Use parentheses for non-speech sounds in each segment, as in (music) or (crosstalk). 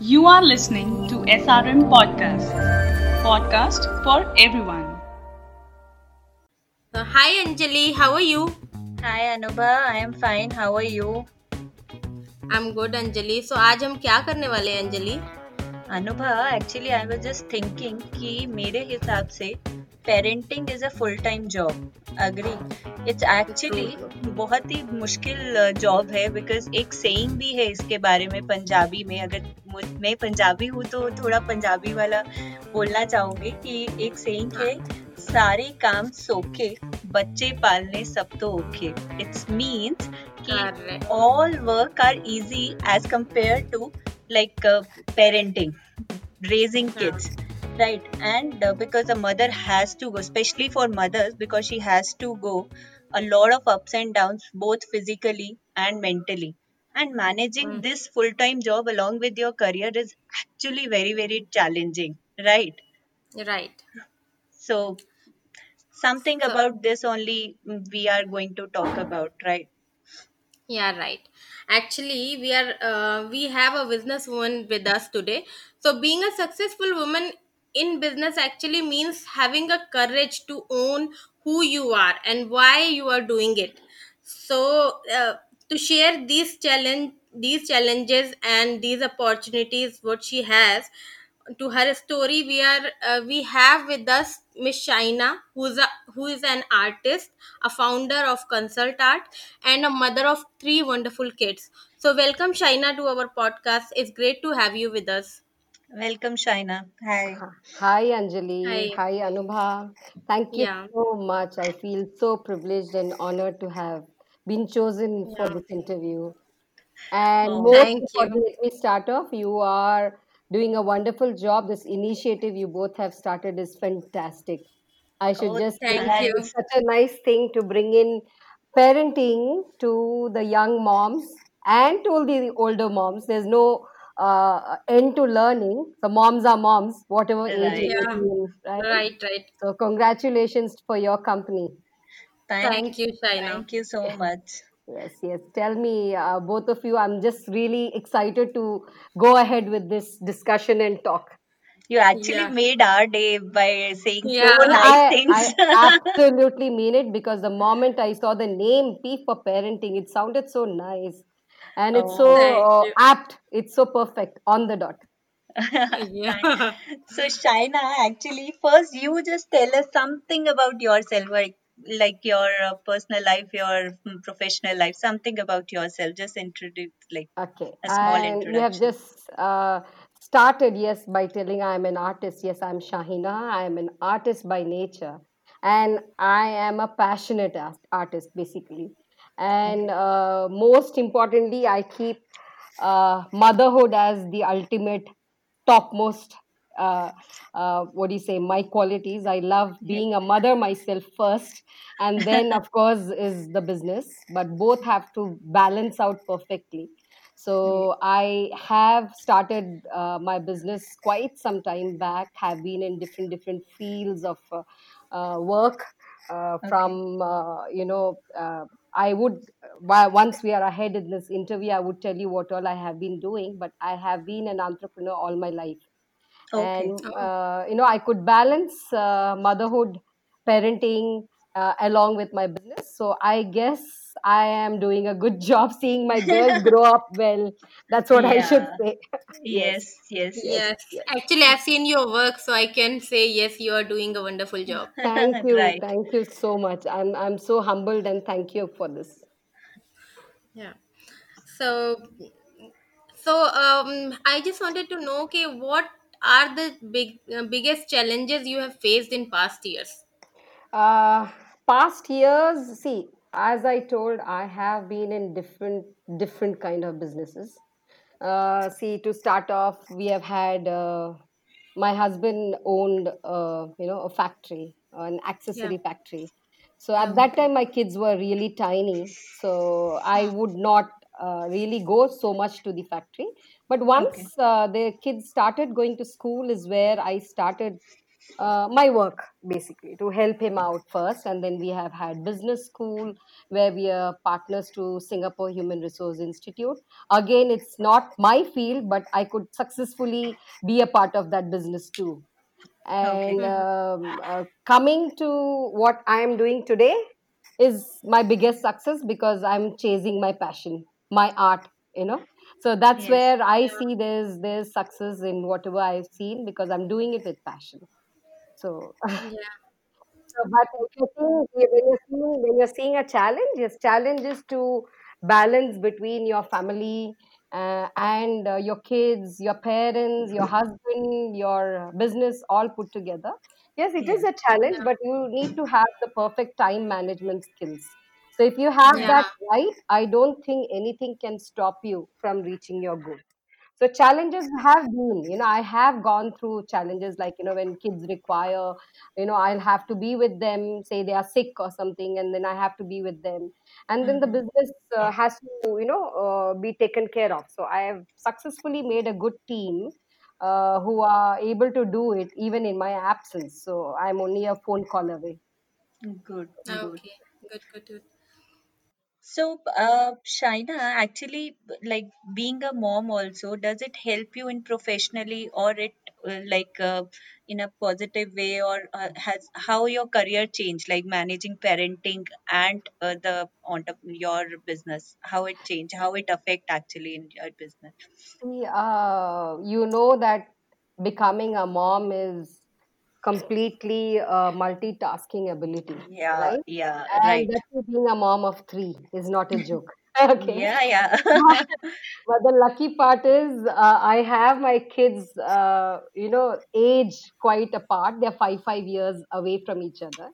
You are listening to SRM Podcast, podcast for everyone. Uh, hi Anjali, how are you? Hi Anubha, I am fine. How are you? I'm good Anjali. So आज हम क्या करने वाले हैं Anjali Anubha, actually I was just thinking कि मेरे हिसाब से parenting is a full time job agree it's actually बहुत ही मुश्किल जॉब है बिकॉज़ एक सेइंग भी है इसके बारे में पंजाबी में। अगर मैं पंजाबी हूँ तो थोड़ा पंजाबी वाला बोलना चाहूँगी कि एक सेइंग है सारे काम सोखे बच्चे पालने सब तो ओके इट्स मीन्स कि all work are easy as compare to like parenting raising kids right. And uh, because a mother has to go especially for mothers because she has to go a lot of ups and downs both physically and mentally. And managing mm. this full time job along with your career is actually very very challenging right? Right. So something so, about this only we are going to talk about right? Yeah right. Actually we are uh, we have a businesswoman with us today. So being a successful woman in business actually means having a courage to own who you are and why you are doing it. So uh, to share these challenge these challenges and these opportunities what she has to her story we are uh, we have with us miss shaina who's a who is an artist a founder of consult art and a mother of three wonderful kids. So welcome shaina to our podcast. It's great to have you with us Welcome, Shaina. Hi. Hi, Anjali. Hi, Hi Anubha. Thank you yeah. so much. I feel so privileged and honored to have been chosen yeah. for this interview. And oh, most importantly, let me start off. You are doing a wonderful job. This initiative you both have started is fantastic. I should oh, just thank you. It's such a nice thing to bring in parenting to the young moms and to all the older moms. There's no uh, end to learning. The moms are moms, whatever right. age. Yeah. In, right? right, right. So congratulations for your company. Thank, Thank you, Shaina. Thank you so much. Yes, yes. Tell me, uh, both of you, I'm just really excited to go ahead with this discussion and talk. You actually yeah. made our day by saying yeah. so nice I, things. I (laughs) absolutely mean it because the moment I saw the name P for parenting, it sounded so nice and it's oh, so uh, apt. It's so perfect. On the dot. Yeah. (laughs) so shaina actually first you just tell us something about yourself like like your uh, personal life your mm, professional life something about yourself. Just introduce like okay. a small and introduction you have just uh, started yes by telling i'm an artist. Yes i'm shahina i am an artist by nature. And i am a passionate artist basically and uh, most importantly i keep uh, motherhood as the ultimate topmost uh, uh, what do you say my qualities. I love being a mother myself first and then of (laughs) course is the business. But both have to balance out perfectly. So i have started uh, my business quite some time back have been in different different fields of uh, uh, work uh, okay. from uh, you know uh, I would, once we are ahead in this interview, I would tell you what all I have been doing, but I have been an entrepreneur all my life. Okay. And, uh, you know, I could balance uh, motherhood, parenting, uh, along with my business. So I guess I am doing a good (laughs) job seeing my girls (laughs) grow up well. That's what yeah. I should say. (laughs) yes, yes, yes, yes, yes. Actually, I've seen your work, so I can say yes, you are doing a wonderful job. Thank you, right. thank you so much. I'm I'm so humbled and thank you for this. Yeah. So, so um, I just wanted to know, okay, what are the big uh, biggest challenges you have faced in past years? Uh, past years, see, as i told i have been in different different kind of businesses. Uh, see to start off we have had uh, my husband owned uh, you know a factory an accessory yeah. factory. So at that time my kids were really tiny. So i would not uh, really go so much to the factory. But once okay. uh, the kids started going to school is where i started uh, my work basically to help him out first and then we have had business school where we are partners to singapore human resource institute again it's not my field but i could successfully be a part of that business too Okay. and um, uh, coming to what i am doing today is my biggest success because i'm chasing my passion my art you know so that's Yes. where i see there's there's success in whatever i've seen because i'm doing it with passion so yeah (laughs) So, but if you're seeing, when you're seeing when you're seeing a challenge, yes, challenge is to balance between your family uh, and uh, your kids, your parents, your husband, your business, all put together. Yes, it is Yeah. a challenge, but you need to have the perfect time management skills. So, if you have yeah that right, I don't think anything can stop you from reaching your goal. So challenges have been, you know, I have gone through challenges like, you know, when kids require, you know, I'll have to be with them, say they are sick or something, and then I have to be with them. And then the Mm-hmm. business uh, has to, you know, uh, be taken care of. So I have successfully made a good team uh, who are able to do it even in my absence. So I'm only a phone call away. Good, good. okay good good good So, uh, Shaina, actually, like being a mom also, does it help you in professionally or it uh, like uh, in a positive way or uh, has how your career changed, like managing parenting and uh, the entrep- your business, how it changed, how it affect actually in your business? See, uh, you know that becoming a mom is completely uh, multitasking ability, Yeah, right? yeah, And right. being a mom of three is not a joke. (laughs) (laughs) Okay. Yeah, yeah. (laughs) But the lucky part is uh, I have my kids, uh, you know, age quite apart. They're five, five years away from each other.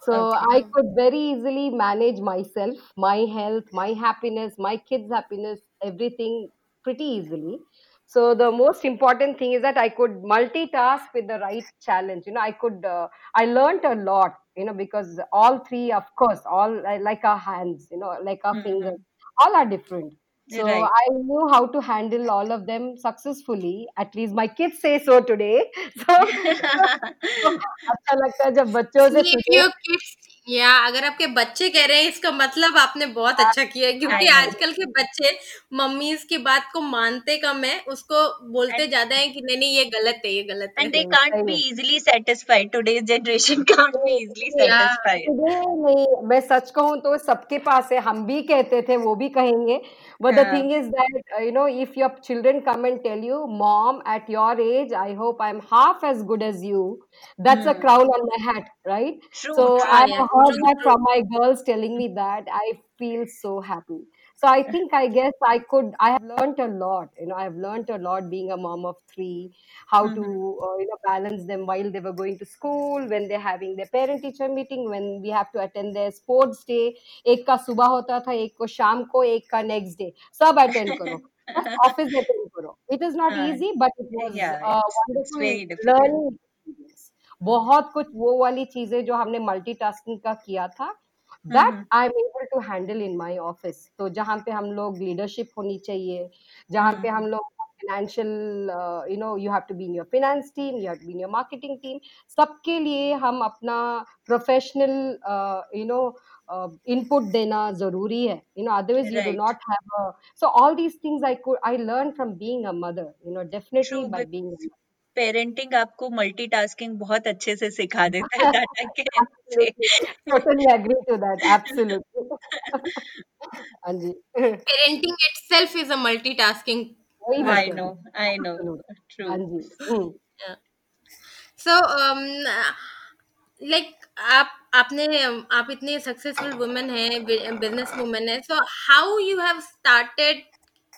So Okay. I could very easily manage myself, my health, my happiness, my kids' happiness, everything pretty easily So the most important thing is that I could multitask with the right challenge. You know, I could, uh, I learned a lot, you know, because all three, of course, all li- like our hands, you know, like our fingers, Mm-hmm. all are different. So Right. I knew how to handle all of them successfully. At least my kids say so today. (laughs) So (laughs) तो अच्छा लगता है जब बच्चों से See, (laughs) if सुने your kids या अगर आपके बच्चे कह रहे हैं इसका मतलब आपने बहुत अच्छा किया है क्योंकि आजकल के बच्चे मम्मीज की बात को मानते कम है उसको बोलते ज़्यादा है कि नहीं नहीं ये गलत है ये गलत है। And they can't be easily satisfied today's generation can't be easily satisfied नहीं मैं सच कहूँ तो सबके पास है हम भी कहते थे वो भी कहेंगे। But the thing is that you know if your children come and tell you mom at your age I hope I am half as good as you that's a crown on my hat right so I True that true from my girls telling me that i feel so happy so i (laughs) think i guess i could i have learned a lot you know i've learned a lot being a mom of three how to Mm-hmm. uh, you know balance them while they were going to school when they're having their parent teacher meeting when we have to attend their sports day एक का सुबह होता था एक को शाम को एक का नेक्स्ट डे सब अटेंड करो (laughs) बस ऑफिस अटेंड करो it is not uh, easy but it was yeah, it's it's wonderful बहुत कुछ वो वाली चीज़ें जो हमने मल्टीटास्किंग का किया था that. I am able to handle in my office तो जहाँ पे हम लोग लीडरशिप होनी चाहिए जहाँ पे. हम लोग financial you know you have to be in your finance team you have to be in your marketing team सबके लिए हम अपना प्रोफेशनल यू नो इनपुट देना ज़रूरी है you know otherwise you do not have so all these things i could i learned from being a mother you know definitely True, by parenting आपको multitasking बहुत अच्छे से सिखा देता है (laughs) डाटा के totally agree to that absolutely parenting itself is a multitasking I know I know true so like आप आपने आप इतने सक्सेसफुल वुमेन है बिज़नेस वुमेन है. So how you have started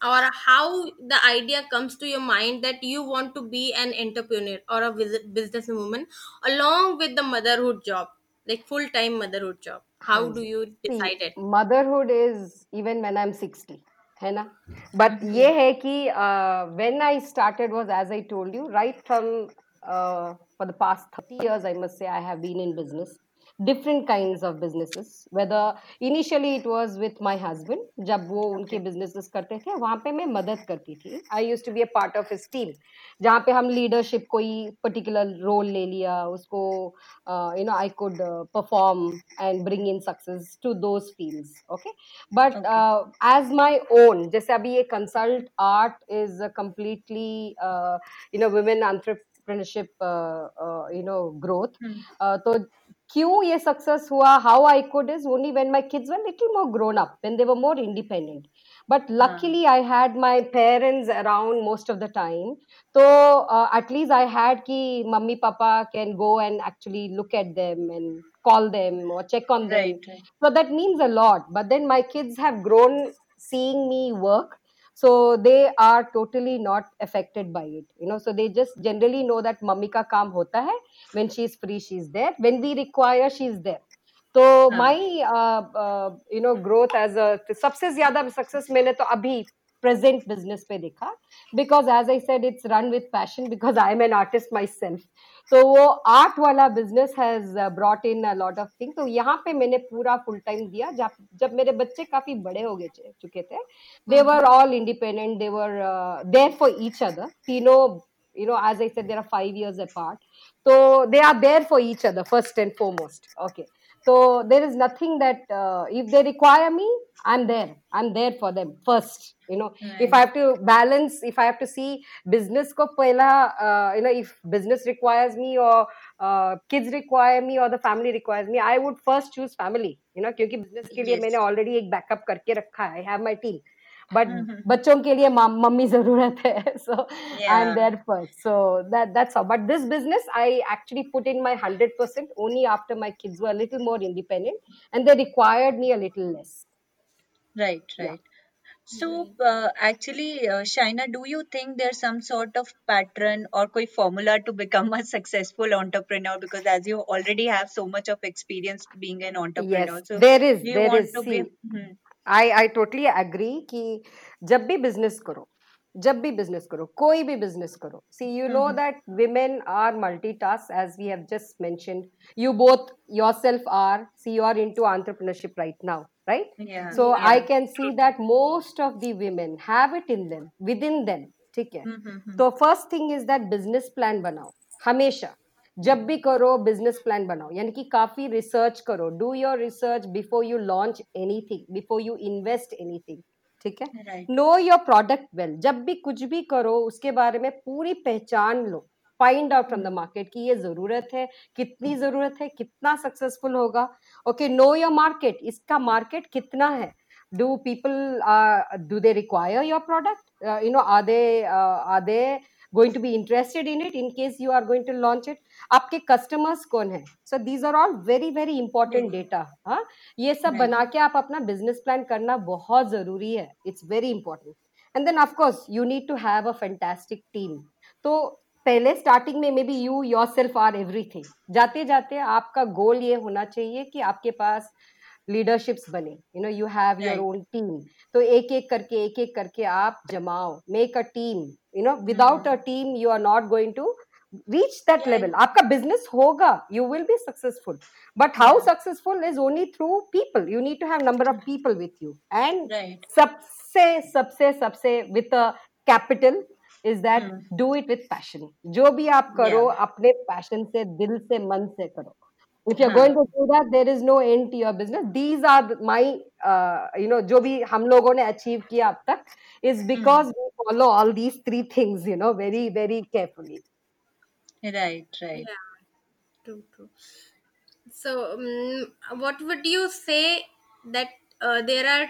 or how the idea comes to your mind that you want to be an entrepreneur or a vis- businesswoman along with the motherhood job like full-time motherhood job how हाँ do ji you see decide it motherhood is even when i'm 60 है ना but ये है कि uh, when I started was as I told you right from uh, for the past 30 years I must say I have been in business different kinds of businesses whether initially it was with my husband जब वो उनके businesses करते थे वहाँ पे मैं मदद करती थी I used to be a part of his team जहाँ पे हम leadership कोई particular role ले लिया उसको uh, you know I could uh, perform and bring in success to those fields okay but Okay. uh, as my own जैसे अभी ये consult art is a completely uh, you know women entrepreneurship uh, uh, you know growth Hmm. uh, तो क्यों ये success हुआ? How I could is only when my kids were little more grown up when they were more independent but luckily I had my parents around most of the time तो at least I had कि mummy papa can go and actually look at them and call them or check on them. Right, right. so that means a lot. But then my kids have grown seeing me work. So they are totally not affected by it you know so they just generally know that mummy ka kaam hota hai when she is free she is there when we require she is there तो हाँ. My you know growth as a सबसे ज़्यादा success मैंने तो अभी present business पे देखा because as I said it's run with passion because I am an artist myself तो वो आर्ट वाला business has brought in a lot of thing तो यहाँ पे मैंने पूरा फुल टाइम दिया। जब जब मेरे बच्चे काफ़ी बड़े हो गए चुके थे they were all independent they were there for each other तीनों you know as i said there are five years apart. so they are there for each other first and foremost. Okay. so there is nothing that uh, if they require me i'm there. I'm there for them first you know. Right. if i have to balance if i have to see business ko pehla uh, you know if business requires me or uh, kids require me or the family requires me i would first choose family you know because business ke liye maine already ek backup karke rakha i have my team but Mhm. बच्चों के लिए मम- mummy जरूरत है (laughs) so i'm Yeah. there first so that that's how but this business i actually put in my 100% only after my kids were a little more independent and they required me a little less Right, Yeah. right. So, uh, actually, uh, Shaina, do you think there's some sort of pattern or koi formula to become a successful entrepreneur? Because as you already have so much of experience being an entrepreneur, yes so there is do you there want is to see be? Hmm. I I totally agree कि जब भी business करो जब भी business करो कोई भी business करो see you know that women are multitask as we have just mention you both yourself are see you are into entrepreneurship right now right so I can see that most of the women have it in them within them ठीक है? तो first thing is that business plan बनाओ हमेशा। जब भी करो business plan बनाओ। यानी कि काफ़ी रिसर्च करो। Do your research before you launch anything before you invest anything ठीक है? नो योर प्रोडक्ट वेल जब भी कुछ भी करो उसके बारे में पूरी पहचान लो। Find out from the market कि ये ज़रूरत है कितनी ज़रूरत है कितना सक्सेसफुल होगा। ओके नो योर मार्केट इसका मार्केट कितना है? Do people uh, do they require your product? Uh, you know uh, going to be interested in it in case you are going to launch it आपके customers कौन है so these are all very very important data हाँ ये सब. बना के आप अपना business plan करना बहुत ज़रूरी है it's very important and then of course you need to have a fantastic team तो पहले स्टार्टिंग में may be you yourself are everything जाते जाते आपका गोल ये होना चाहिए कि आपके पास लीडरशिप्स बने। You know you have your own team तो एक एक करके एक एक करके आप जमाओ। Make a team you know without a team you are not going to reach that level आपका बिज़नेस होगा. You will be successful but how successful is only through people you need to have number of people with you and सबसे सबसे सबसे with a capital is that do it with passion जो भी आप करो अपने passion से दिल से मन से करो। if you're हाँ. going to do that there is no end to your business these are the- my uh, you know जो भी हम लोगों ने achieve किया अब तक is because we follow all these three things you know very very carefully Right, right. Yeah, true, true. So, um, what would you say that uh, there are?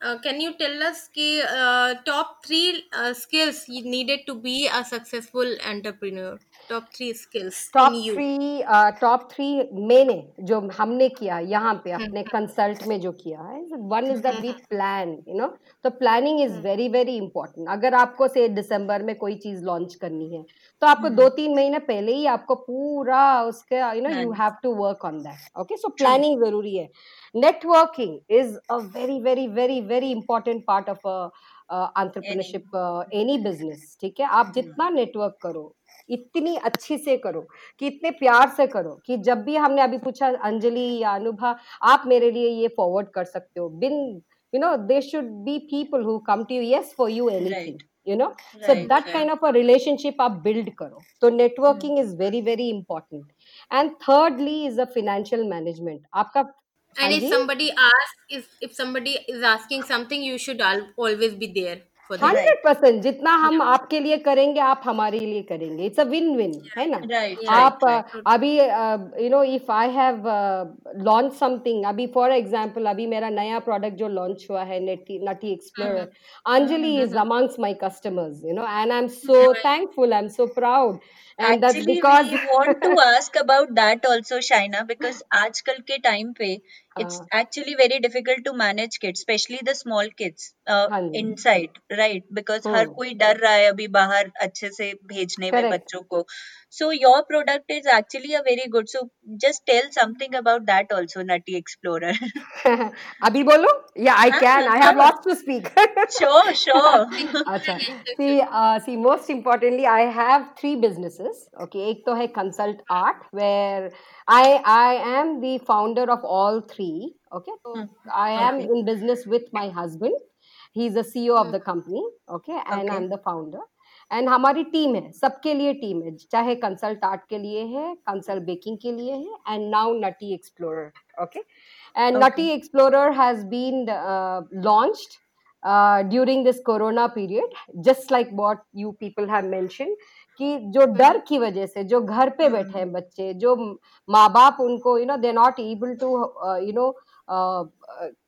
Uh, can you tell us ki, uh, top three uh, skills you needed to be a successful entrepreneur? Top three skills top three top three मैंने जो हमने किया यहाँ पे अपने consult में जो किया है one is that we plan you know तो planning is very very important अगर आपको से दिसंबर में कोई चीज़ लॉन्च करनी है तो आपको दो तीन महीने पहले ही आपको पूरा उसके you know you. Have to work on that okay so planning ज़रूरी है. Networking is a very very very very important part of a entrepreneurship any business ठीक है? आप जितना नेटवर्क करो इतनी अच्छी से करो कि इतने प्यार से करो कि जब भी हमने अभी पूछा अंजलि या अनुभा आप मेरे लिए ये फॉरवर्ड कर सकते हो। बिन you know they should be people who come to you yes for you anything you know so that kind of a relationship आप बिल्ड करो। तो networking is very very important and thirdly is a financial management आपका And if somebody asks, if, if somebody is asking something, you should always be there. Hundred percent जितना हम आपके लिए करेंगे आप हमारे लिए करेंगे. इट्स अ विन विन है ना? Right, Yeah. आप right. अ, अभी you know if I have launch something अभी फॉर एग्जांपल अभी मेरा नया प्रोडक्ट जो लॉन्च हुआ है Nutty Nutty Explorer Anjali is amongst my customers you know and I am so thankful I am so proud. And that's because we want to ask about that also, Shaina, because आजकल के time पे it's हाँ actually very difficult to manage kids, especially the small kids uh, हाँ inside, right? Because हर हम्म कोई डर रहा है अभी बाहर अच्छे से भेजने में बच्चों को. So your product is actually a very good. So just tell something about that also, Nutty Explorer. (laughs) Abhi bolo? Yeah, I can. I have lots to speak. (laughs) sure, sure. (laughs) See, uh, see, most importantly, I have three businesses. Okay, ek to hai Consult Art, where I I am the founder of all three. Okay, so hmm. I am okay. in business with my husband. He's the CEO of the hmm. company. Okay, and okay. I'm the founder. And हमारी team है सबके लिए team है चाहे Consult Art के लिए है Consult Baking के लिए है and now Nutty Explorer okay and Nutty Explorer has been launched uh, during this corona period just like what you people have mentioned कि जो डर की वजह से जो घर पे बैठे Hmm. हैं बच्चे जो माँ बाप उनको you know they not able to you know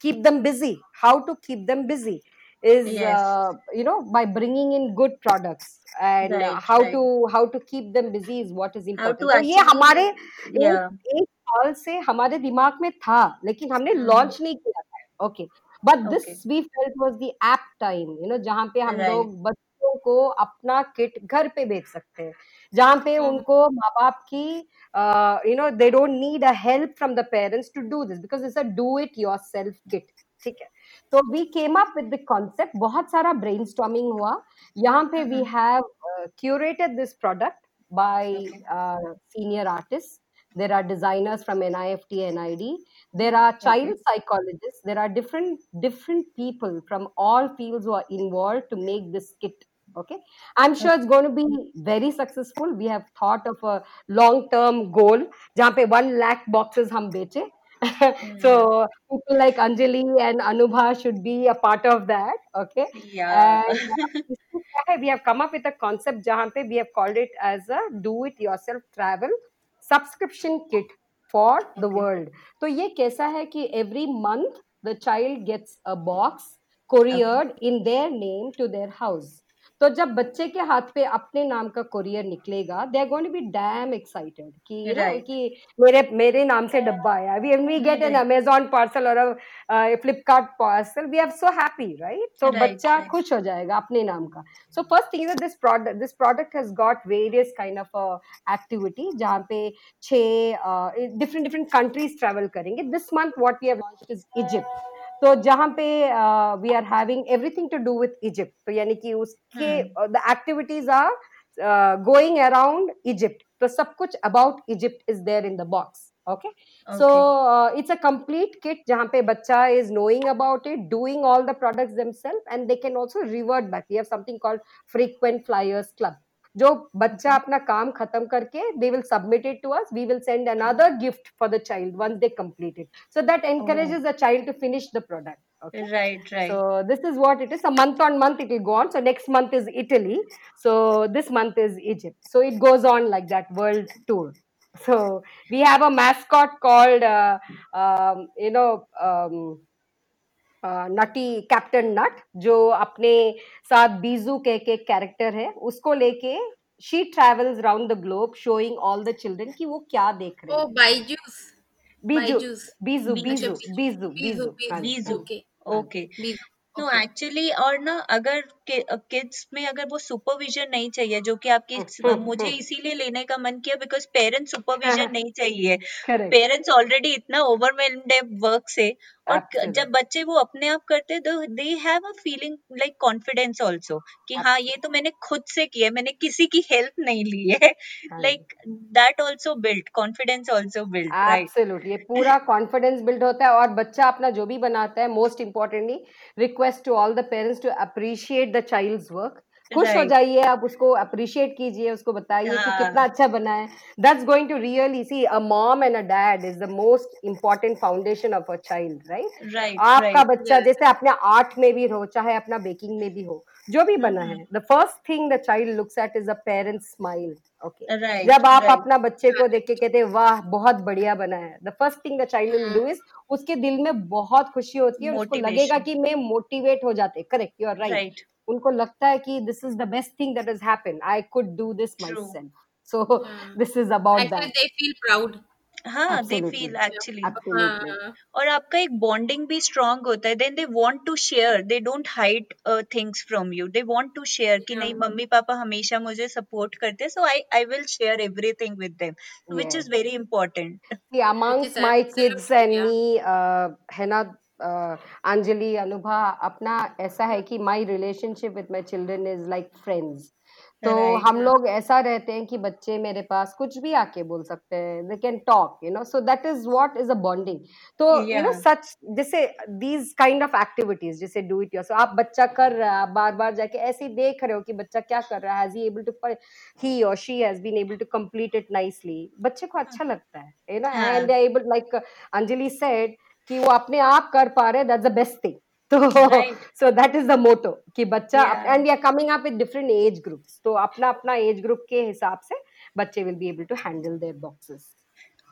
keep them busy how to keep them busy is Yes. uh, you know by bringing in good products and uh, Right, how right. to how to keep them busy is what is important to तो ये हमारे yeah. एक एक साल से हमारे दिमाग में था लेकिन हमने Hmm. लॉन्च नहीं किया था okay but Okay. This we felt was the apt time you know जहाँ पे हम Right. लोग बच्चों को अपना किट घर पे बेच सकते हैं जहाँ पे Hmm. उनको माँ बाप की you know they don't need a help from the parents to do this because it's a do it yourself kit ठीक है तो we came up with the concept बहुत सारा ब्रेन स्टॉमिंग हुआ। यहाँ पे we have curated this product by senior artist there are designers from N I F T N I D there are child psychologist there are different different people from all field who involve to make this kit okay I am sure it's going to be very successful we have thought of a long term goal जहाँ पे one lack boxes हम बेचे so people like anjali and anubha should be a part of that okay Yeah. and uh, है we have come up with a concept जहाँ पे we have called it as a do it yourself travel subscription kit for the world तो ये कैसा है कि every month the child gets a box couriered okay. in their name to their house तो जब बच्चे के हाथ पे अपने नाम का कोरियर निकलेगा they are going to be damn excited कि यू नो कि मेरे मेरे नाम से डब्बा आया we we get an Amazon parcel और Flipkart parcel we are so happy right तो बच्चा right. खुश हो जाएगा अपने नाम का। So first thing is this product this product has got various kind of activity जहाँ पे छः डिफरेंट डिफरेंट कंट्रीज़ ट्रेवल करेंगे। This month what we have launched is Egypt तो जहाँ पे we are having everything to do with Egypt तो यानी कि उसके the activities are going around Egypt तो सब कुछ about Egypt is there in the box okay so it's a complete kit जहाँ पे बच्चा is knowing about it doing all the products themself and they can also revert back we have something called frequent flyers club जो बच्चा अपना काम खत्म करके they will submit it to us we will send another gift for the child once they complete it so that encourages the child to finish the product okay Right, right. so this is what it is. A month on month it will go on. So next month is Italy. So this month is Egypt. So it goes on like that world tour. So we have a mascot called uh, um, you know um, Nutty Captain Nut जो अपने साथ बीजू कह के character है उसको लेके she travels round the globe showing all the children कि वो क्या देख रहे हैं। ओके बीजू तो बीजू बीजू। बीजू बीजू actually, और ना अगर किड्स में अगर वो सुपरविजन नहीं चाहिए जो कि आपकी मुझे इसीलिए लेने का मन किया बिकॉज़ पेरेंट्स सुपरविजन नहीं चाहिए। पेरेंट्स ऑलरेडी इतना ओवरवेल्म्ड है वर्क से और. जब बच्चे वो अपने आप करते हैं they have a feeling like confidence also कि हाँ ये तो मैंने खुद से किया मैंने किसी की हेल्प नहीं ली है। Like that also build confidence also build absolutely ये पूरा कॉन्फिडेंस बिल्ड होता है और बच्चा अपना जो भी बनाता है most importantly request to all the parents to appreciate the child's work खुश हो जाइए आप उसको अप्रिशिएट कीजिए उसको बताइए कि। कितना अच्छा बना है। That's going to really see a mom and a dad is the most important foundation of a child right आपका बच्चा जैसे अपने आर्ट में भी हो चाहे अपना बेकिंग में भी हो जो भी बना हम्म। है the first thing the child looks at is a parent's smile okay जब आप राइट अपना बच्चे को देख के कहते हैं वाह बहुत बढ़िया बना है। The first thing the child will do is उसके दिल में बहुत खुशी होती है उसको लगेगा कि मैं मोटिवेट हो जाते करेक्ट यू आर राइट उनको लगता है कि this is the best thing that has happened I could do this myself so this is about that they feel proud. हाँ दे फील एक्चुअली और आपका एक बॉन्डिंग भी स्ट्रांग होता है. Then they want to share they don't hide things from you they want to share कि नहीं। Mummy papa हमेशा मुझे सपोर्ट करते हैं. So I I will share everything with them which is very important See, amongst is my kids absolutely, and yeah. me, uh, है ना अंजलि अनुभा अपना ऐसा है कि my relationship with my children is like friends. तो Right. हम लोग ऐसा रहते हैं कि बच्चे मेरे पास कुछ भी आके बोल सकते हैं they can talk you know so that is what is a bonding तो यू नो सच जैसे दीज काइंड ऑफ़ एक्टिविटीज़ जैसे डू इट योर आप बच्चा कर रहा है आप बार बार जाके ऐसे ही देख रहे हो कि बच्चा क्या कर रहा है has he able to he और she has been able to complete it nicely बच्चे को अच्छा लगता है यू नो हाँ. And they able like Anjali said कि वो अपने आप कर पा रहे दैट्स द बेस्ट थिंग तो so that is the motto कि बच्चा and we are coming up with different age groups तो अपना अपना एज ग्रुप के हिसाब से बच्चे will be able to handle their boxes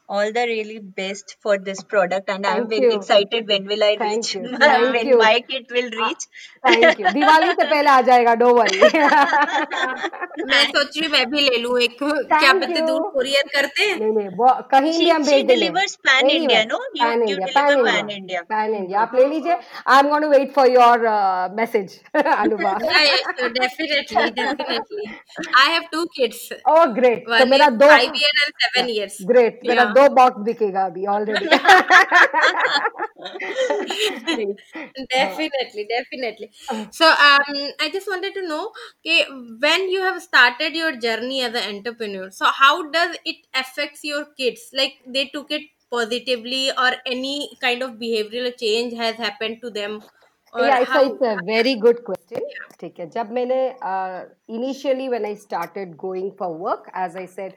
all the really best for this product and i'm Thank very you. excited when will i Thank reach you. (laughs) Thank when you. my kid will Uh, reach thank you Diwali से पहले आ जाएगा do worry (laughs) मैं सोच रही हूँ मैं भी ले लूँ एक क्या Thank पता you. दूर कोरियर करते हैं नहीं नहीं वो कहीं भी she हम she भेज देंगे delivers pan india no you pan you India pan deliver pan India india pan India आप ले लीजिए I am going to wait for your message Anubha Yeah, yeah, sure, definitely, (laughs) definitely. I have two kids. Oh great तो One मेरा is दो five years and seven years. Great मेरा Yeah. दो box बिकेगा अभी already (laughs) (laughs) definitely definitely so um i just wanted to know okay, when you have started your journey as an entrepreneur so how does it affects your kids like they took it positively or any kind of behavioral change has happened to them or yeah it's a, how it's a very good question ठीक है जब मैंने initially when I started going for work as I said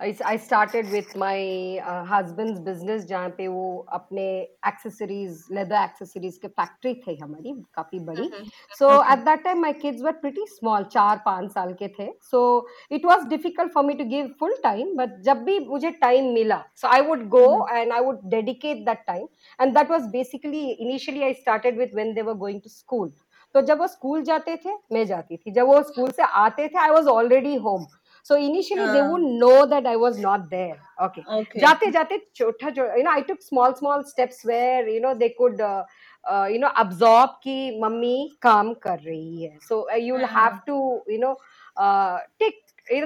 I, I started with my uh, husband's business जहाँ पे वो अपने accessories leather accessories के factory थे हमारी काफी बड़ी so at that time my kids were pretty small चार पाँच साल के थे so it was difficult for me to give full time but जब भी मुझे time मिला so I would go and I would dedicate that time and that was basically initially I started with when they were going to school तो जब वो school जाते थे मैं जाती थी जब वो स्कूल से आते थे I was already home so initially they हाँ. Would know that I was not there okay okay जाते जाते छोटा जो you know I took small small steps where you know they could you know absorb कि मम्मी काम कर रही है so you will have to you know take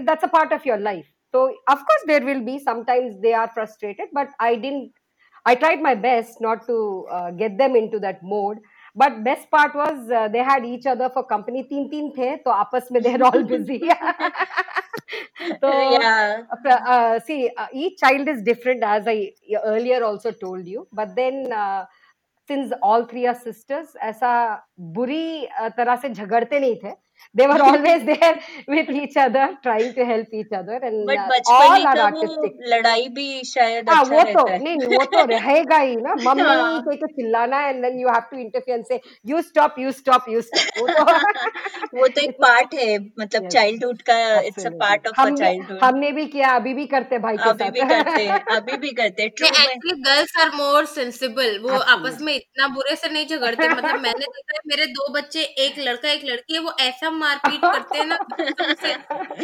that's a part of your life so of course there will be sometimes they are frustrated but i didn't i tried my best not to uh, get them into that mode but best part was they had each other for company तीन तीन थे तो आपस में देर all busy तो see each child is different age I earlier also told you but then since all three are sisters ऐसा बुरी तरह से झगड़ते नहीं थे। They were (laughs) always there with each other trying to help each other and but uh, all are artistic. लड़ाई भी शायद हाँ अच्छा वो तो नहीं नहीं वो तो रहेगा ही ना। (laughs) मम्मी हाँ. कोई को चिल्लाना and then you have to interfere and say you stop you stop you stop वो तो (laughs) वो तो एक पार्ट है मतलब Yes. चाइल्डहुड का इट्स अ Absolutely. पार्ट हमने चाइल्डहुड हमने भी किया अभी भी करते भाई के अभी भी करते अभी भी करते हैं। ट्रू में एक्चुअली गर्ल्स आर वो आपस में इतना बुरे से नहीं झगड़ते मतलब मैंने देखा है मेरे दो बच्चे एक लड़का एक लड़की है वो ऐसा हम मारपीट करते हैं ना उससे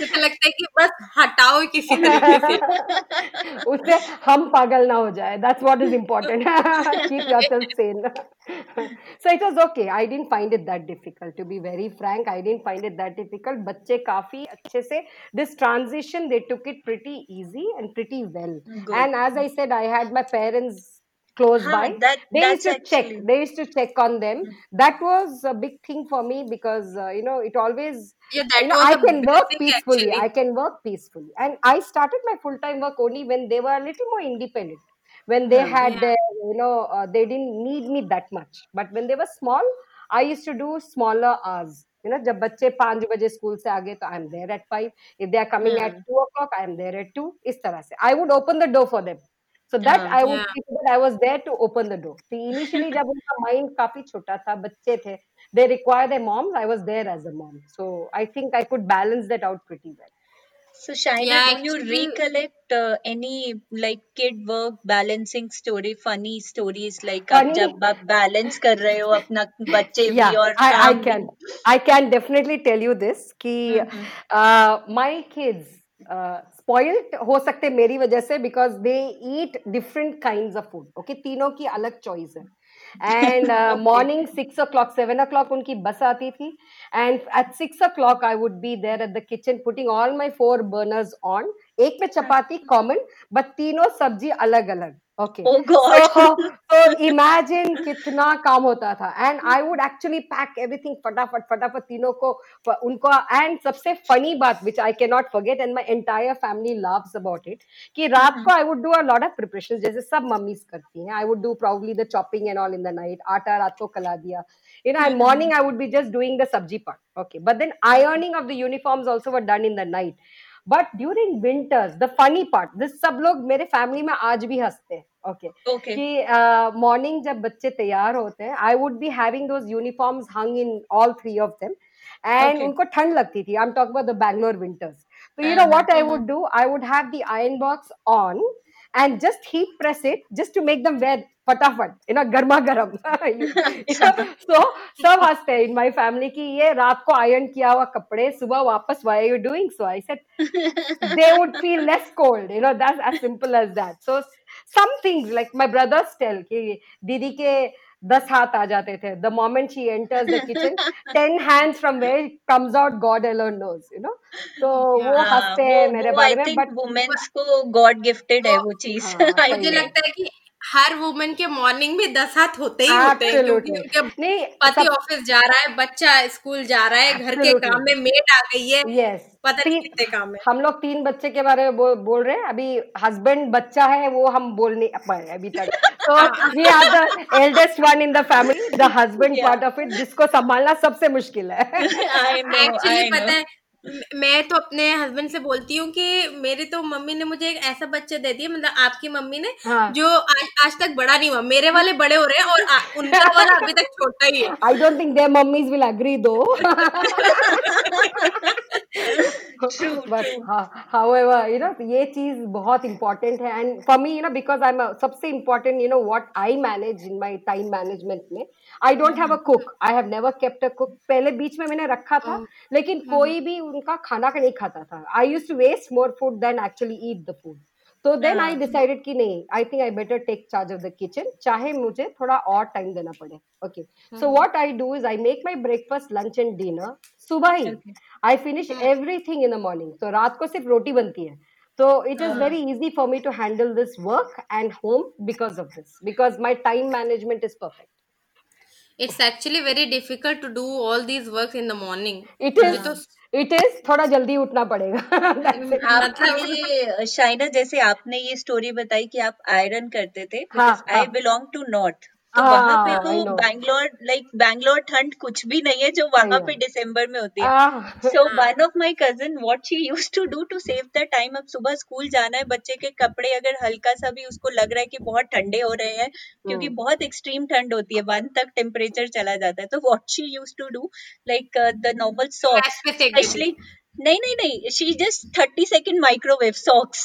तो लगता है कि बस हटाओ किसी तरीके से। उससे हम पागल ना हो जाए। That's what is important keep yourself sane so it was okay I didn't find it that difficult to be very frank I didn't find it that difficult बच्चे काफ़ी अच्छे से this transition they took it pretty easy and pretty well and as I said I had my parents close Huh, by that they used that's to check actually they used to check on them that was a big thing for me because uh, you know it always yeah that you know was i a can work blessing peacefully actually i can work peacefully and i started my full time work only when they were a little more independent when they Hmm. had Yeah. their you know uh, they didn't need me that much but when they were small i used to do smaller hours you know जब बच्चे पांच बजे school से आगे तो I am there at five if they are coming at Hmm. Two o'clock I am there at two इस तरह से I would open the door for them so that हाँ, i would Yeah. see that i was there to open the door so initially जब उनका mind काफी छोटा था बच्चे थे they require their moms i was there as a mom so i think i could balance that out pretty well So Shaina, Yeah, do you actually- recollect uh, any like kid work balancing story, funny stories like आप Funny? जब आप balance कर रहे हो अपना बच्चे yeah भी और I, I काम can भी i can definitely tell you this कि हम्म, uh, my kids uh, spoiled हो सकते मेरी वजह से because they eat different kind of food okay तीनों की अलग चॉइस है. And morning six o'clock seven o'clock उनकी बस आती थी. And at six o'clock I would be there at the kitchen putting all my four burners on एक में चपाती कॉमन बट तीनों सब्ज़ी अलग अलग okay Oh God. so, so imagine कितना काम होता था and I would actually pack everything फटाफट फटाफट तीनों को उनको and सबसे funny बात which I cannot forget and my entire family laughs about it कि रात को I would do a lot of preparations जैसे सब मम्मीज करती हैं I would do probably the chopping and all in the night आटा रात को कला दिया you know and morning I would be just doing the sabji part okay but then ironing of the uniforms also were done in the night but during winters the funny part this सब लोग मेरे family में आज भी हँसते हैं okay Okay. कि morning जब बच्चे तैयार होते हैं I would be having those uniforms hung in all three of them and उनको ठंड लगती थी। I am talk about the Bangalore winters तो you know what I would do I would have the iron box on and just heat press it just to make them wear फटाफट you know गर्मा गर्म so सब हंसते हैं in my family की ये रात को आयरन किया हुआ कपड़े सुबह वापस why are you doing so I said they would feel less cold you know that's as simple as that so some things like my brothers tell कि दीदी के दस हाथ आ जाते थे। The moment she enters the kitchen ten hands from where comes out God alone knows you know तो वो हँसते हैं मेरे बारे में बट वुमेन्स को गॉड गिफ्टेड है वो चीज़। हाँ, (laughs) मुझे लगता है कि हर वुमन के मॉर्निंग में दस हाथ होते ही होते हैं क्योंकि उनके नहीं पति ऑफ़िस जा रहा है बच्चा स्कूल जा रहा है घर के काम में मेड आ गई है yes. पता नहीं कितने काम है। हम लोग तीन बच्चे के बारे में बोल, बोल रहे हैं अभी हस्बैंड बच्चा है वो हम बोल नहीं पाए अभी तक। (laughs) तो we are the eldest one in the family the husband part of it जिसको संभालना सबसे मुश्किल है। (laughs) एक्चुअली पता है मैं तो अपने हस्बैंड से बोलती हूँ कि मेरे तो मम्मी ने मुझे एक ऐसा बच्चा दे दिया मतलब आपकी मम्मी ने हाँ. जो आ, आज तक बड़ा नहीं हुआ। मेरे वाले बड़े हो रहे हैं और उनका तो वाला अभी तक छोटा ही है। I don't think their mommies will agree though but however you know ये चीज़ बहुत इंपॉर्टेंट है। And for me you know because I am सबसे important you know what I manage in my time management में I don't have a cook I have never kept a cook पहले बीच में मैंने रखा था लेकिन कोई भी उनका खाना का नहीं खाता था I used to waste more food than actually eat the food तो देन आई डिसाइडेड कि नहीं I think I better take charge of the kitchen चाहे मुझे थोड़ा और टाइम देना पड़े okay so what I do is I make my breakfast lunch and dinner सुबह ही I finish everything in the morning तो रात को सिर्फ रोटी बनती है तो it is very easy for me to handle this work and home because of this because my time management is perfect it's actually very difficult to do all these work in the morning it is it is थोड़ा जल्दी उठना पड़ेगा। आपने ये शाइना जैसे आपने ये story बताई कि आप आयरन करते थे हाँ, आई। बिलोंग टू नॉर्थ तो हाँ, वहाँ पे तो बैंगलोर लाइक बैंगलोर ठंड कुछ भी नहीं है जो वहाँ पे दिसंबर में होती है. So one of my cousin what she used to do to save the time अब सुबह स्कूल जाना है बच्चे के कपड़े अगर हल्का सा भी उसको लग रहा है कि बहुत ठंडे हो रहे हैं क्योंकि हम्म। बहुत एक्सट्रीम ठंड होती है वन तक टेम्परेचर चला जाता है. तो what she used to do like the normal socks. Especially नहीं नहीं नहीं she just thirty second microwave socks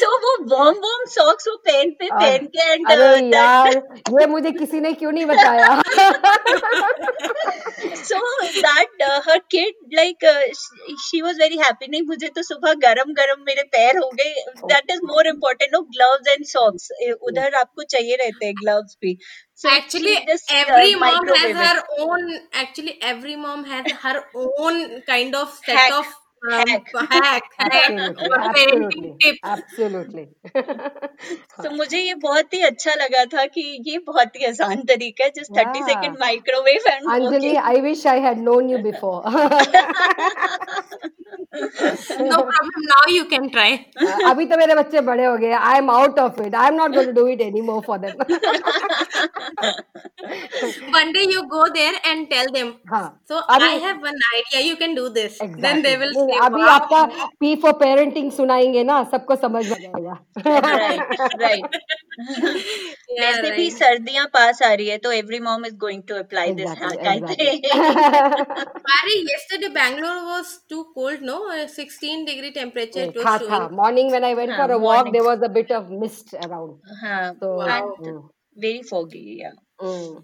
so वो वॉम वॉम सॉक्स वो पहन पे पहन के एंड यार ये मुझे किसी ने क्यों नहीं बताया? So that her kid like she was very happy नहीं मुझे तो सुबह गरम गरम मेरे पैर हो गए। That is more important no gloves and socks उधर आपको चाहिए रहते हैं ग्लव्स भी। So actually uh, every mom has her own actually every mom has her own kind of set Hack. of Hack. hack, hack absolutely or absolutely absolutely तो मुझे ये बहुत ही अच्छा लगा था कि ये बहुत ही आसान तरीका है just 30 yeah second microwave and Anjali, okay I wish I had known you before. no problem now you can try अभी तो मेरे बच्चे बड़े हो गए I am out of it I am not going to do it any more for them one day you go there and tell them हाँ so अभी i have one idea you can do this exactly. then they will say अभी आपका P for parenting सुनाएँगे ना सबको समझ में आएगा वैसे भी सर्दियाँ पास आ रही है तो every mom is going to apply this exactly hack I exactly think Ari, yesterday Bangalore was too cold, no? Uh, 16 degree temperature it was था. मॉर्निंग व्हेन आई वेंट हाँ for a walk there was a bit of mist around हाँ तो Wow. and mm, very foggy yeah mm.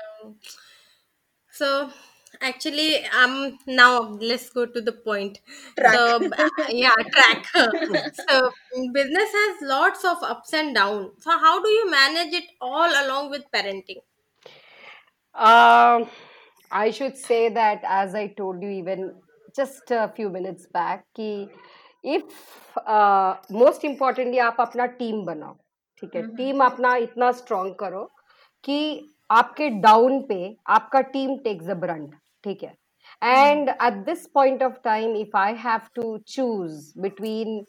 Um, So actually, um, now let's go to the point. track So b- (laughs) yeah, track. so business has lots of ups and downs. So how do you manage it all along with parenting? Um, I should say that as I told you even just a few minutes back कि if uh, most importantly आप अपना team बनाओ ठीक है हम्म team अपना इतना strong करो कि आपके डाउन पे आपका team takes the brunt take care. Hmm. And at this point of time if i have to choose between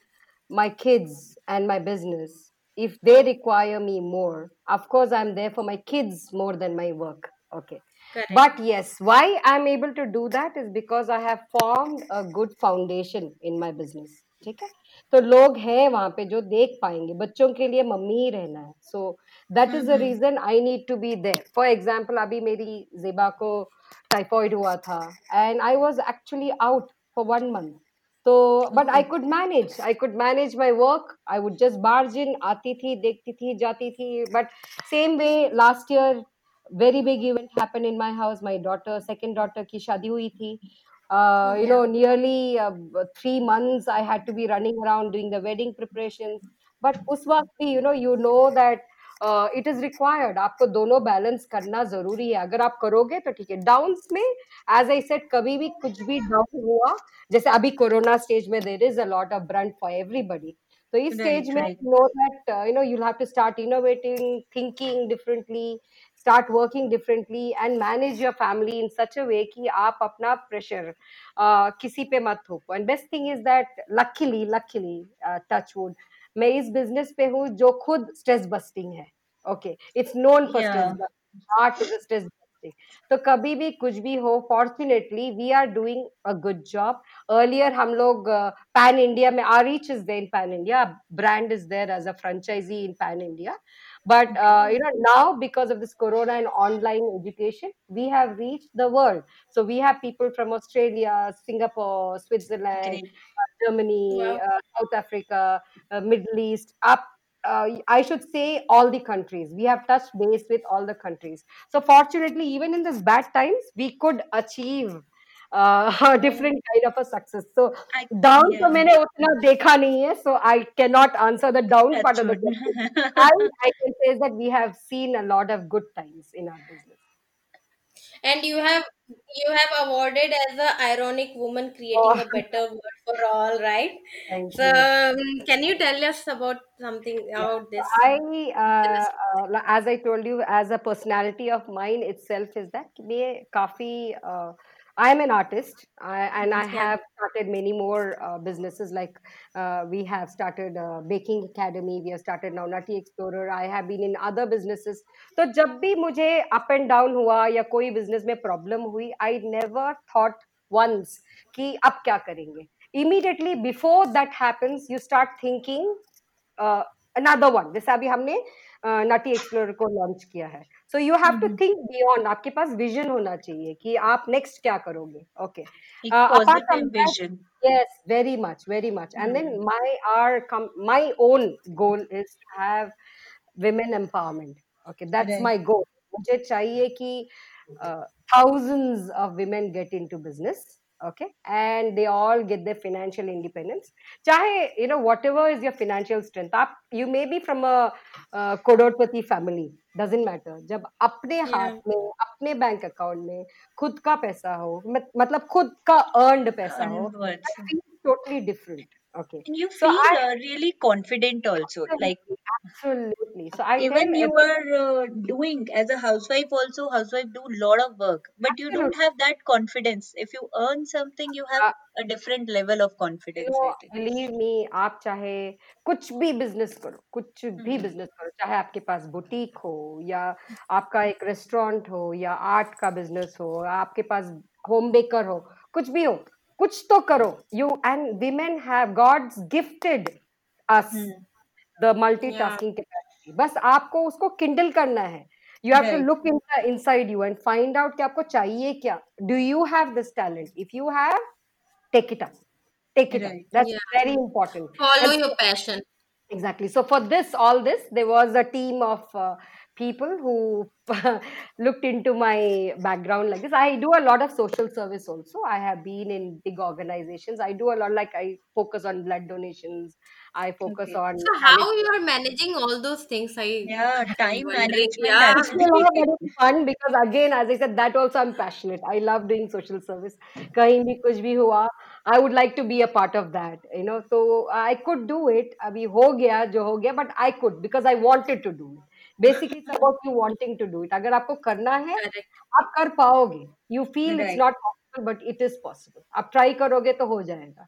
my kids and my business if they require me more of course i'm there for my kids more than my work. Okay. Correct. but yes why i'm able to do that is because i have formed a good foundation in my business. ठीक है? तो लोग हैं वहाँ पे जो देख पाएँगे। बच्चों के लिए मम्मी ही रहना है। So that is the reason I need to be there for example अभी मेरी जेबा को टाइफॉइड हुआ था and I was actually out for one month तो but I could manage I could manage my work I would just barge in आती थी देखती थी जाती थी but same way last year very big event happened in my house. My daughter second daughter की शादी हुई थी। uh, you Yeah. know nearly uh, b- three months i had to be running around doing the wedding preparations but उस वक्त भी you know you know that uh, it is required आपको दोनों balance करना जरूरी है अगर आप करोगे तो ठीक है डाउन्स में एज आई सेड कभी भी कुछ भी डाउन हुआ जैसे अभी कोरोना स्टेज में there is a lot of brunt for everybody तो इस right स्टेज में right know that uh, you know you'll have to start innovating thinking differently Start working differently and manage your family in such a way कि आप अपना pressure uh, किसी पे मत थोपो and best thing is that luckily luckily uh, touch wood मैं इस business पे हूँ जो खुद stress busting है okay it's known for stress yeah busting heart is stress busting तो कभी भी कुछ भी हो fortunately we are doing a good job earlier हम लोग pan India में our reach is there in pan India brand is there as a franchisee in pan India but uh, you know now because of this corona and online education we have reached the world. So we have people from australia singapore switzerland uh, germany Wow. uh, south africa uh, middle east up uh, i should say all the countries. We have touched base with all the countries. So fortunately even in this bad times we could achieve uh, a different kind of a success so I down तो yeah मैंने उतना देखा नहीं है so I cannot answer the down part touch of the wood question I I can say that we have seen a lot of good times in our business. And you have you have awarded as a ironic woman creating Oh, a better (laughs) world for all, right? thank So you. um, can you tell us about something Yeah, about so this? I, Tell uh, us. uh, li- as I told you, as a personality of mine itself is that मैं काफी uh, I am an artist I, and I Yeah. have started many more uh, businesses like uh, we have started uh, baking academy we have started now Nutty Explorer I have been in other businesses तो जब भी मुझे up and down हुआ या कोई business में problem हुई I never thought once कि अब क्या करेंगे immediately before that happens you start thinking uh, another one जैसे अभी हमने नटी एक्सप्लोरर को लॉन्च किया है so you have to think beyond आपके पास विजन होना चाहिए कि आप नेक्स्ट क्या करोगे? Okay apart from vision yes very much very much and then my are come my own goal is to have women empowerment okay that's my goal मुझे चाहिए कि thousands of women get into business okay and they all get the financial independence चाहे you know whatever is your financial strength आप you may be from a कोडोरपति family doesn't matter जब अपने yeah. हाथ में अपने बैंक अकाउंट में खुद का पैसा हो मतलब खुद का अर्न्ड पैसा uh, हो totally different okay And you so feel I uh, really confident also. Like absolutely so I even tell you every- are uh, doing as a housewife also housewife do lot of work but you don't Absolutely. have that confidence if you earn something you have Uh, a different level of you confidence know, I think. believe me आप चाहे कुछ भी business करो कुछ भी हम्म, business करो चाहे आपके पास बुटीक हो या आपका एक रेस्टोरेंट हो या आर्ट का बिजनेस हो या आपके पास होम बेकर हो कुछ भी हो कुछ तो करो। You and women have God's gifted us the multitasking capacity बस आपको उसको किंडल करना है। You have to look in the inside you and find out कि आपको चाहिए क्या। Do you have this talent if you have take it up take it up that's very important follow your passion exactly so for this all this there was a team of people who (laughs) looked into my background like this. I do a lot of social service also. I have been in big organizations. I do a lot, like I focus on blood donations. I focus okay. on. So how you are managing all those things? I yeah, time management. Yeah, it's fun because again, as I said, that also I'm passionate. I love doing social service. Bhi kuch bhi hua, I would like to be a part of that. You know, so I could do it. Abhi ho gaya, jo ho gaya, but I could because I wanted to do it. Basically about you wanting to do it अगर आपको करना है आप कर पाओगे। You feel it's not possible but it is possible आप try करोगे तो हो जाएगा।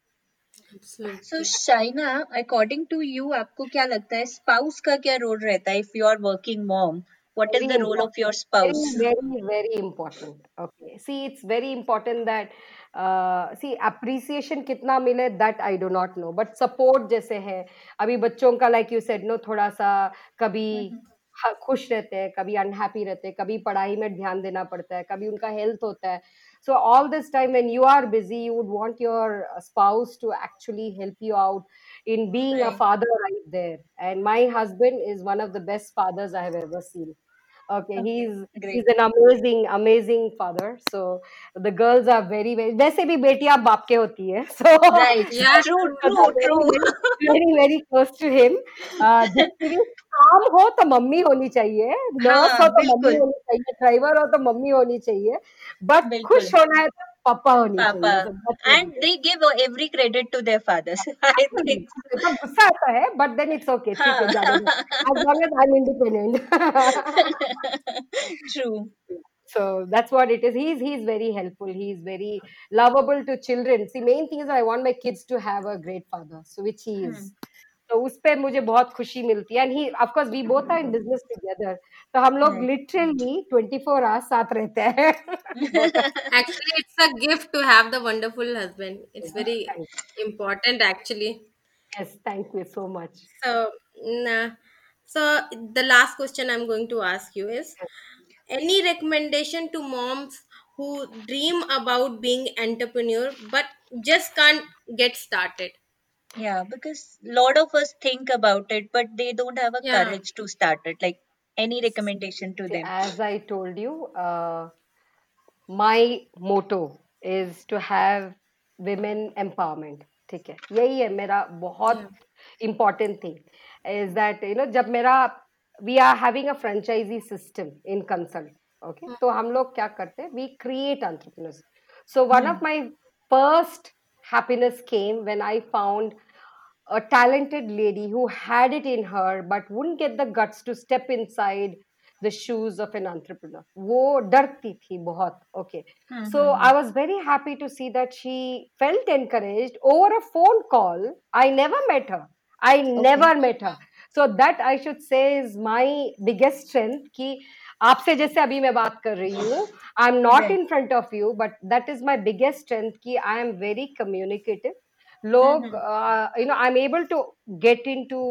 So Shaina according to you आपको क्या लगता है स्पाउस का क्या रोल रहता है? If you are working mom what is the role of your spouse very very important okay see it's very important that see uh, appreciation कितना मिले that I do not know but support जैसे है। अभी बच्चों का like you said no थोड़ा सा कभी. हम्म, हम्म। खुश रहते हैं कभी अनहैप्पी रहते हैं कभी पढ़ाई में ध्यान देना पड़ता है कभी उनका हेल्थ होता है। So all this time when you are busy you would want your spouse to actually help you out in being a father right there and my husband is one of the best fathers I have ever seen okay okay he's great he's an amazing amazing father so the girls are very very वैसे भी बेटियाँ बाप के होती है so right Yeah, true true. true very very very close to him uh, काम हो तो मम्मी होनी चाहिए नर्स हाँ हो तो मम्मी होनी चाहिए ड्राइवर हो तो मम्मी होनी चाहिए बट खुश होना है तो papa only papa. and they give every credit to their fathers (laughs) i think. Eh? but then it's okay. As long as i'm independent. (laughs) True. So that's what it is. He's he's very helpful. He's very lovable to children. See main thing is i want my kids to have a great father so which he hmm. is. hmm तो उस पर मुझे बहुत खुशी मिलती है। And he of we both are in business together तो हम लोग लिटरली 24 फोर आवर्स साथ रहते हैं। Actually it's a gift to have the wonderful husband it's very important actually yes thank you so much so so the last question I am going to ask you is any recommendation to moms who dream about being entrepreneur but just can't get started Yeah, because lot of us think about it, but they don't have a Yeah. courage to start it. Like any recommendation to See, them? as I told you, uh, my motto is to have women empowerment. ठीक है यही है मेरा बहुत important thing is that you know जब मेरा we are having a franchisee system in consult okay तो हम लोग क्या करते हैं we create entrepreneurs so one of my first happiness came when I found a talented lady who had it in her but wouldn't get the guts to step inside the shoes of an entrepreneur वो डरती थी बहुत okay Hmm, so hmm, I was very happy to see that she felt encouraged over a phone call I never met her I never met her so that I should say is my biggest strength कि आपसे जैसे अभी मैं बात कर रही हूँ I am not in front of you but that is my biggest strength की आई एम वेरी कम्युनिकेटिव लोग you know I am able to get in to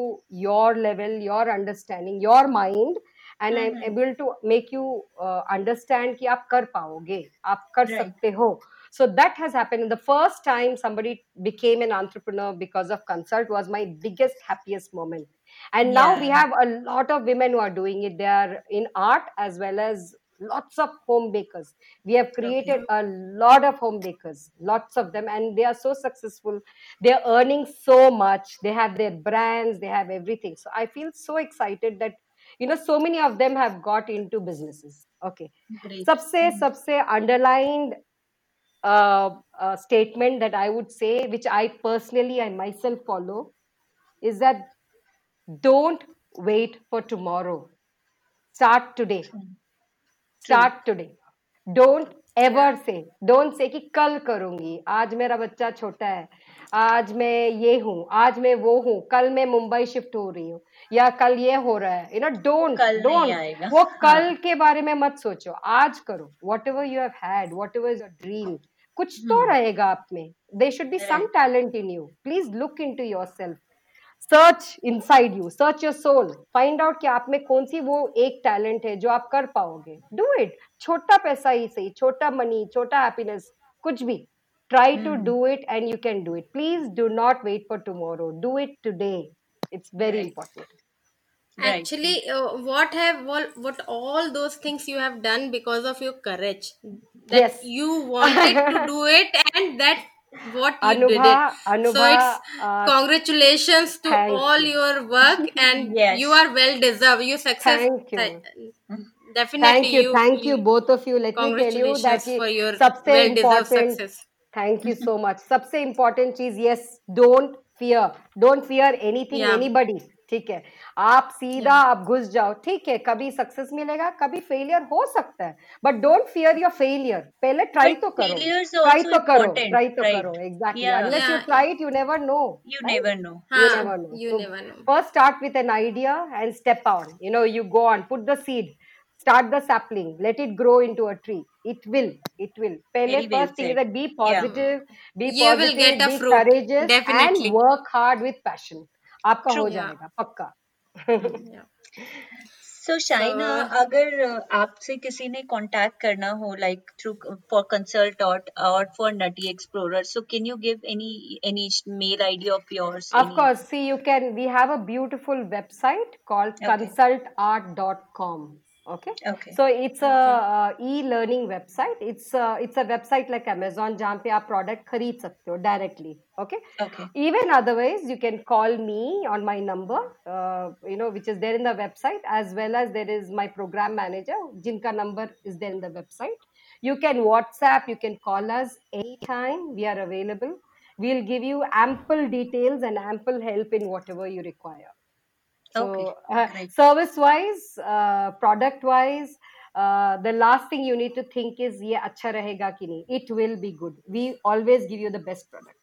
your level your understanding your mind and I am able to make you understand कि आप कर पाओगे आप कर right. सकते हो। So that has happen first time somebody became an entrepreneur because of consult was my biggest happiest moment and now we have a lot of women who are doing it. They are in art as well as lots of homemakers. We have created a lot of homemakers lots of them and they are so successful. They are earning so much. They have their brands. They have everything. So i feel so excited that you know so many of them have got into businesses. Okay. Great. subse mm-hmm. subse underlined uh, uh, statement that i would say which i personally i myself follow is that don't wait for tomorrow. Start today. Start today. Don't ever say don't say कि कल करूँगी। आज मेरा बच्चा छोटा है। आज मैं ये हूँ आज मैं वो हूँ कल मैं मुंबई शिफ्ट हो रही हूँ या कल ये हो रहा है। You know don't don't. वो हाँ। कल के बारे में मत सोचो। आज करो। Whatever you have had whatever your dream कुछ तो हम्म। रहेगा आप में। They should be some. Talent in you please look in to yourself Search inside you search your soul find out कि आप में कौन सी वो एक टैलेंट है जो आप कर पाओगे डू इट छोटा पैसा ही सही छोटा मनी छोटा हैप्पीनेस कुछ भी try to Hmm. Do it and you can do it please do not wait for tomorrow do it today it's very Right. Important Right. actually uh, what have what, what all those things you have done because of your courage that Yes. you wanted to (laughs) do it and that what you did Anubha, it so Anubha, it's uh, congratulations to thank all you. your work (laughs) and Yes. you are well deserved your success Thank you. th- definitely thank you thank you both of you let me tell you that congratulations ये for your सबसे well deserved important success Thank you so (laughs) much. सबसे important चीज yes, don't fear. Don't fear anything, Yeah. anybody. ठीक है? आप सीधा आप घुस जाओ ठीक है? कभी सक्सेस मिलेगा कभी फेलियर हो सकता है but don't fear your failure पहले ट्राई तो करो। ट्राई तो करो ट्राई तो करो exactly you try you never know you never know you never know first start with an idea and step on you know you go on put the seed start the sapling let it grow in to a tree it will it will पहले first thing that be positive be positive be courageous and work hard with passion आपका हो जाएगा पक्का। (laughs) सो Shaina uh, अगर आपसे किसी ने contact करना हो लाइक थ्रू फॉर कंसल्ट और for nutty explorer so can you give any any mail ID of yours of course see you can we have a beautiful website called consultart.com okay. okay? Okay. So it's a okay. uh, e-learning website. It's a, it's a website like amazon jahan pe product directly. Okay? Okay. Even otherwise you can call me on my number uh, you know which is there in the website as well as there is my program manager jinka number is there in the website. You can whatsapp you can call us anytime. We are available. We'll give you ample details and ample help in whatever you require. So, okay. uh, service wise, uh, product wise, uh, the last thing you need to think is, ye acha rahega ki nahi. It will be good. We always give you the best product.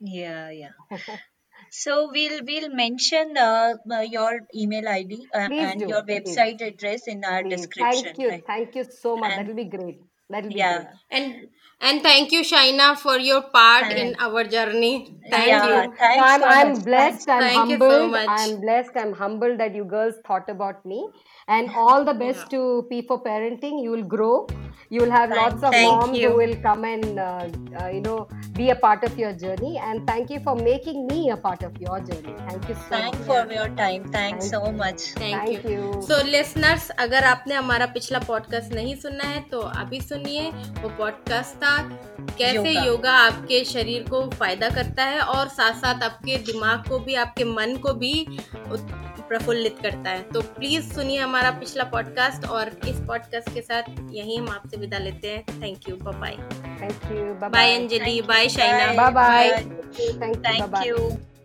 Yeah, yeah. (laughs) so we'll we'll mention uh, uh your email ID uh, and do. your website Please. address in our Please. description. Thank you, right? thank you so much. That'll be great. That'll be yeah. Great. And and thank you shaina for your part in Thanks. our journey thank yeah, you Thanks So I'm, so I'm much. blessed. I'm Thank you so humbled. much. I'm blessed. I'm humbled that you girls thought about me. And all the best to P for parenting. You will grow. You will have Thank- lots of thank moms you. who will come and uh, uh, you know be a part of your journey. And thank you for making me a part of your journey. Thank you so Thanks much. for your time. Thanks Thank so much. Thank Thank you you. So listeners अगर आपने हमारा पिछला podcast नहीं सुना है तो अभी सुनिए वो पॉडकास्ट था कैसे योगा। योगा आपके शरीर को फ़ायदा करता है और साथ साथ आपके दिमाग को भी आपके मन को भी प्रफुल्लित करता है। तो प्लीज़ सुनिए हमारा पिछला पॉडकास्ट और इस पॉडकास्ट के साथ यही हम आपसे विदा लेते हैं। Thank you bye thank you bye Anjali bye Shaina bye bye thank Thank